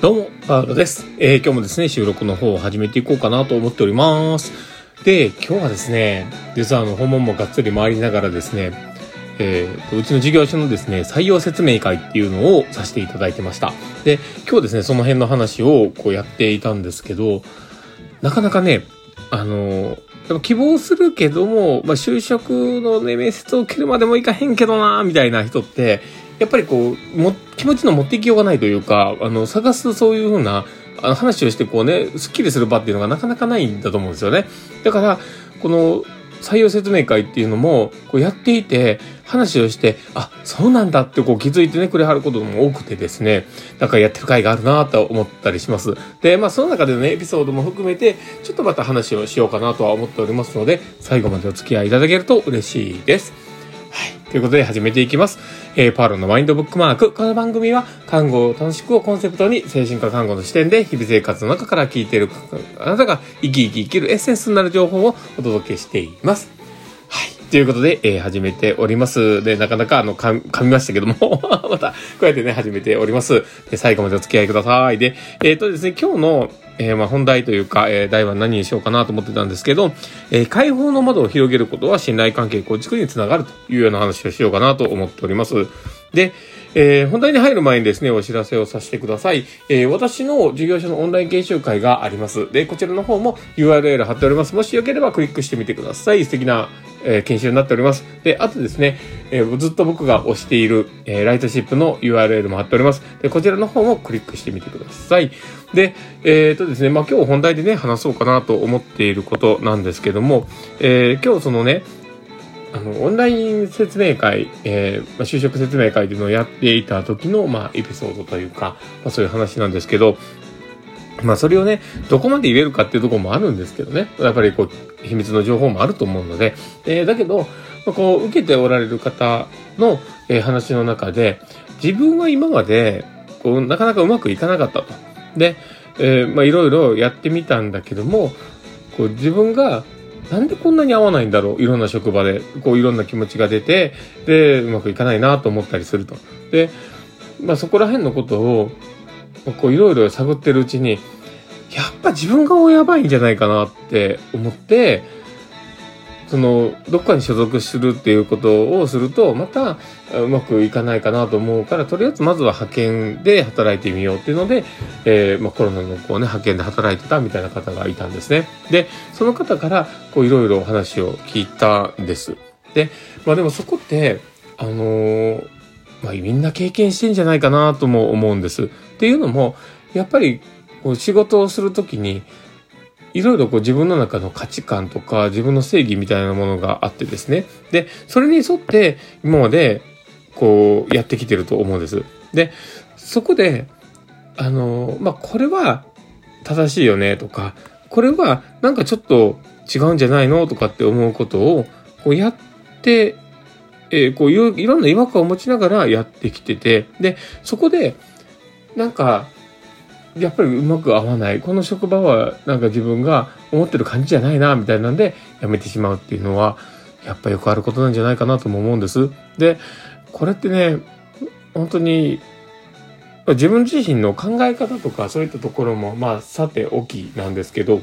どうも、パウロです。えー、今日もですね、収録の方を始めていこうかなと思っております。で、今日はですね、実はあの、訪問もがっつり回りながらですね、えー、うちの事業所のですね、採用説明会っていうのをさせていただいてました。で、今日ですね、その辺の話をこうやっていたんですけど、なかなかね、あのでも希望するけども、まあ、就職のね、面接を受けるまでもいかへんけどな、みたいな人って、やっぱりこう、も、気持ちの持っていきようがないというか、あの、探すそういうふうな、あの話をしてこうね、スッキリする場っていうのがなかなかないんだと思うんですよね。だから、この、採用説明会っていうのも、こうやっていて、話をして、あ、そうなんだってこう気づいてね、くれはることも多くてですね、なんかやってる会があるなと思ったりします。で、まあその中でのね、エピソードも含めて、ちょっとまた話をしようかなとは思っておりますので、最後までお付き合いいただけると嬉しいです。はい。ということで始めていきます。えー、パーロのマインドブックマーク。この番組は、看護を楽しくをコンセプトに、精神科看護の視点で、日々生活の中から聞いている、あなたが生き生き生きるエッセンスになる情報をお届けしています。はい。ということで、えー始めております。で、なかなか、あの、か噛みましたけども、また、こうやってね、始めております。で、最後までお付き合いください。で、えっ、とですね、今日の、えーまあ、本題というか、えー題は何にしようかなと思ってたんですけど、えー開放の窓を広げることは信頼関係構築につながるというような話をしようかなと思っております。で、えー本題に入る前にですね、お知らせをさせてください。えー私の事業所のオンライン研修会があります。で、こちらの方も URL 貼っております。もしよければクリックしてみてください。素敵な、えー研修になっております。で、あとですね、えーずっと僕が推している、えーライトシップの URL も貼っております。で、こちらの方もクリックしてみてください。で、えっ、とですね、まあ、今日本題でね、話そうかなと思っていることなんですけども、えー今日そのね、あの、オンライン説明会、えーま、就職説明会っていうのをやっていた時の、まあ、エピソードというか、まあ、そういう話なんですけど、まあ、それをね、どこまで言えるかっていうところもあるんですけどね、やっぱりこう、秘密の情報もあると思うので、えーだけど、まあ、こう、受けておられる方の、えー話の中で、自分は今まで、こう、なかなかうまくいかなかったと。で、えーまあ、いろいろやってみたんだけども、こう、自分が、なんでこんなに合わないんだろういろんな職場で、こういろんな気持ちが出て、で、うまくいかないなと思ったりすると。で、まあそこら辺のことを、こういろいろ探ってるうちに、ぱ自分がやばいんじゃないかなって思って、その、どっかに所属するっていうことをすると、またうまくいかないかなと思うから、とりあえずまずは派遣で働いてみようっていうので、えーまあ、コロナのこうね、派遣で働いてたみたいな方がいたんですね。で、その方から、こういろいろお話を聞いたんです。で、まあでもそこって、あのーまあみんな経験してんじゃないかなとも思うんです。っていうのも、やっぱりこう仕事をするときに、いろいろこう自分の中の価値観とか自分の正義みたいなものがあってですね。で、それに沿って今までこうやってきてると思うんです。で、そこで、あの、まあ、これは正しいよねとか、これはなんかちょっと違うんじゃないのとかって思うことをこうやって、えーこういろんな違和感を持ちながらやってきてて、で、そこで、なんか、やっぱりうまく合わない。この職場はなんか自分が思ってる感じじゃないな、みたいなんで辞めてしまうっていうのは、やっぱよくあることなんじゃないかなとも思うんです。で、これってね、本当に、自分自身の考え方とかそういったところも、まあ、さておきなんですけど、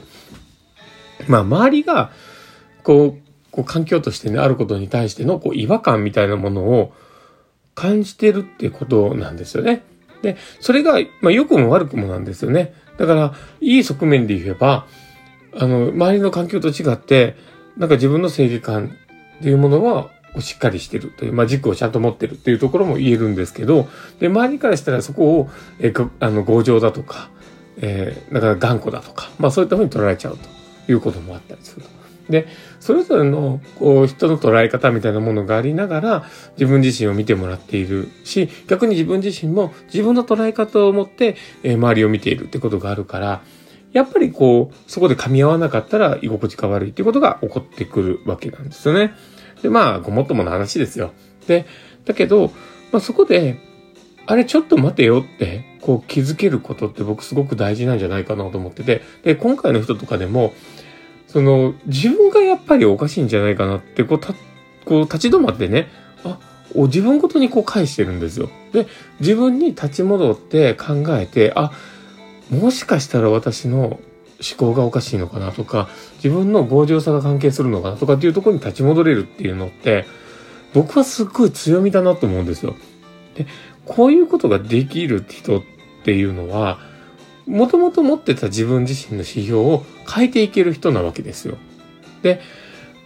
まあ、周りが、こう、こう環境としてね、あることに対してのこう違和感みたいなものを感じてるってことなんですよね。で、それが、まあ、良くも悪くもなんですよね。だから、いい側面で言えば、あの、周りの環境と違って、なんか自分の正義感っていうものは、しっかりしてるという、まあ、軸をちゃんと持ってるっていうところも言えるんですけど、で、周りからしたらそこを、えあの、強情だとか、えー、だから頑固だとか、まあ、そういったふうに捉えちゃうということもあったりすると。で、それぞれの、こう、人の捉え方みたいなものがありながら、自分自身を見てもらっているし、逆に自分自身も自分の捉え方を持って、え周りを見ているってことがあるから、やっぱりこう、そこで噛み合わなかったら居心地が悪いっていうことが起こってくるわけなんですよね。で、まあ、ごもっともの話ですよ。で、だけど、まあそこで、あれちょっと待てよって、こう気づけることって僕すごく大事なんじゃないかなと思ってて、で、今回の人とかでも、その、自分がやっぱりおかしいんじゃないかなって、こう、た、こう立ち止まってね、あ、お自分ごとにこう返してるんですよ。で、自分に立ち戻って考えて、あ、もしかしたら私の思考がおかしいのかなとか、自分の強情さが関係するのかなとかっていうところに立ち戻れるっていうのって、僕はすっごい強みだなと思うんですよ。で、こういうことができる人っていうのは、もともと持ってた自分自身の指標を変えていける人なわけですよ。で、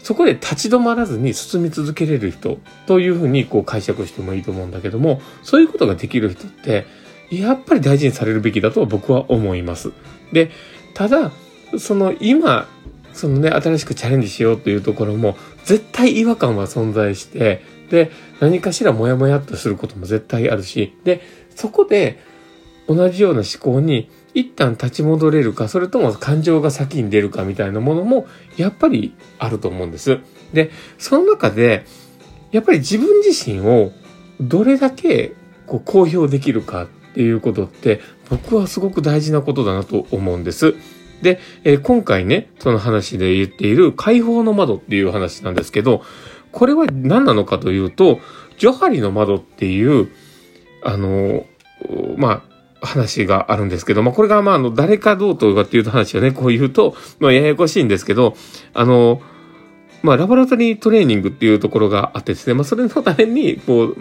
そこで立ち止まらずに進み続けれる人というふうにこう解釈してもいいと思うんだけども、そういうことができる人って、やっぱり大事にされるべきだと僕は思います。で、ただ、その今、そのね、新しくチャレンジしようというところも、絶対違和感は存在して、で、何かしらモヤモヤっとすることも絶対あるし、で、そこで同じような思考に一旦立ち戻れるか、それとも感情が先に出るかみたいなものも、やっぱりあると思うんです。で、その中で、やっぱり自分自身をどれだけこう公表できるかっていうことって、僕はすごく大事なことだなと思うんです。で、えー、今回ね、その話で言っている解放の窓っていう話なんですけど、これは何なのかというと、ジョハリの窓っていう、あの、まあ、話があるんですけど、まあ、これが、まあ、あの、誰かどうとかっていう話をね、こう言うと、まあ、ややこしいんですけど、あの、まあ、ラボラトリートレーニングっていうところがあってですね、まあ、それのために、こう、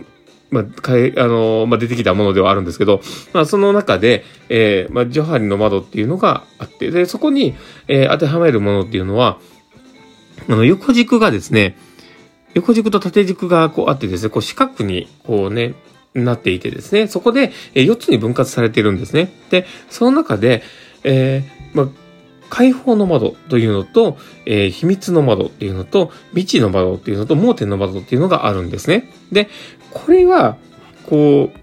まあ、かえ、あの、まあ、出てきたものではあるんですけど、まあ、その中で、えー、まあ、ジョハリの窓っていうのがあって、で、そこに、えー、当てはめるものっていうのは、あの、横軸がですね、横軸と縦軸がこうあってですね、こう四角にこうね、なっていてですね、そこで4つに分割されているんですね。で、その中で、えー、まあ、解放の窓というのと、えー、秘密の窓っていうのと、未知の窓っていうのと、盲点の窓っていうのがあるんですね。で、これは、こう、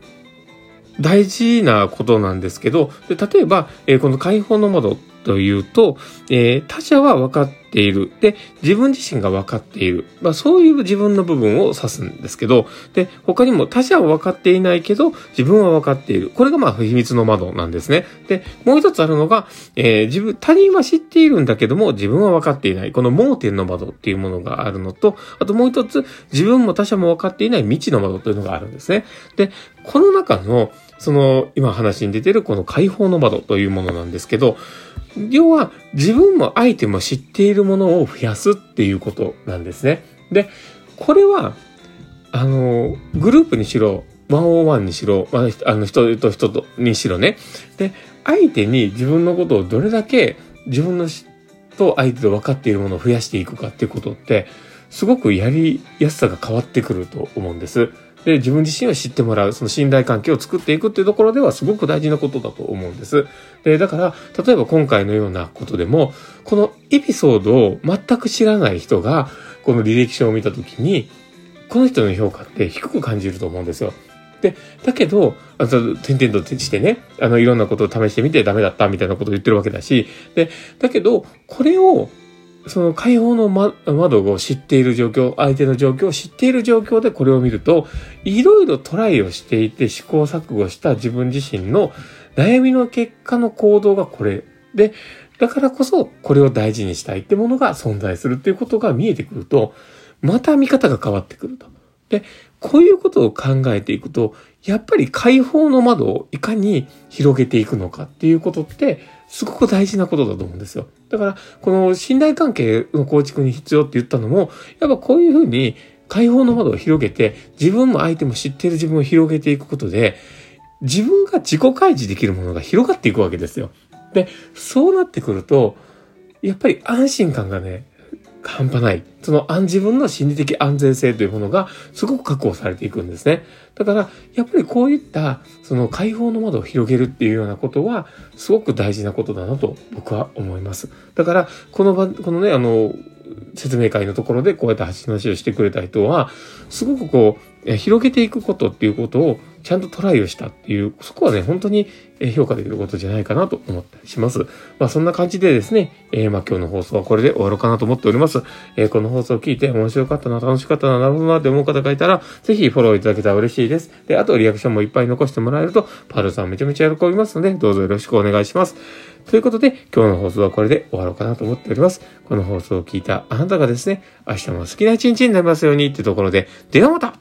大事なことなんですけど、で例えば、えー、この解放の窓というと、えー、他者は分かってている。で、自分自身が分かっている。まあ、そういう自分の部分を指すんですけど、で、他にも他者は分かっていないけど、自分は分かっている。これがまあ、秘密の窓なんですね。で、もう一つあるのが、えー、自分、他人は知っているんだけども、自分は分かっていない。この盲点の窓っていうものがあるのと、あともう一つ、自分も他者も分かっていない未知の窓というのがあるんですね。で、この中の、その、今話に出てるこの解放の窓というものなんですけど、要は自分も相手も知っているるものを増やすっていうことなんですね。で、これは、あの、グループにしろ、101にしろ、まあ、あの人と人とにしろね。で、相手に自分のことをどれだけ自分のと相手と分かっているものを増やしていくかっていうことって、すごくやりやすさが変わってくると思うんです。で、自分自身を知ってもらう、その信頼関係を作っていくっていうところではすごく大事なことだと思うんです。で、だから、例えば今回のようなことでも、このエピソードを全く知らない人が、この履歴書を見たときに、この人の評価って低く感じると思うんですよ。で、だけど、あの、点々としてね、あの、いろんなことを試してみてダメだったみたいなことを言ってるわけだし、で、だけど、これをその解放の窓を知っている状況、相手の状況を知っている状況でこれを見ると、いろいろトライをしていて試行錯誤した自分自身の悩みの結果の行動がこれ。で、だからこそこれを大事にしたいってものが存在するっていうことが見えてくると、また見方が変わってくると。で、こういうことを考えていくと、やっぱり解放の窓をいかに広げていくのかっていうことって、すごく大事なことだと思うんですよ。だから、この信頼関係の構築に必要って言ったのも、やっぱこういうふうに解放の窓を広げて、自分も相手も知っている自分を広げていくことで、自分が自己開示できるものが広がっていくわけですよ。で、そうなってくると、やっぱり安心感がね、半端ない。その自分の心理的安全性というものがすごく確保されていくんですね。だから、やっぱりこういった、その解放の窓を広げるっていうようなことは、すごく大事なことだなと僕は思います。だから、この場、このね、あの、説明会のところでこうやって話をしてくれた人は、すごくこう、広げていくことっていうことをちゃんとトライをしたっていう、そこはね、本当に評価できることじゃないかなと思ったりします。まあそんな感じでですね、えー、まあ今日の放送はこれで終わろうかなと思っております。えー、この放送を聞いて面白かったな、楽しかったな、なるほどなって思う方がいたら、ぜひフォローいただけたら嬉しいです。で、あとリアクションもいっぱい残してもらえると、パルさんめちゃめちゃ喜びますので、どうぞよろしくお願いします。ということで、今日の放送はこれで終わろうかなと思っております。この放送を聞いたあなたがですね、明日も好きな一日になりますようにってところで、ではまた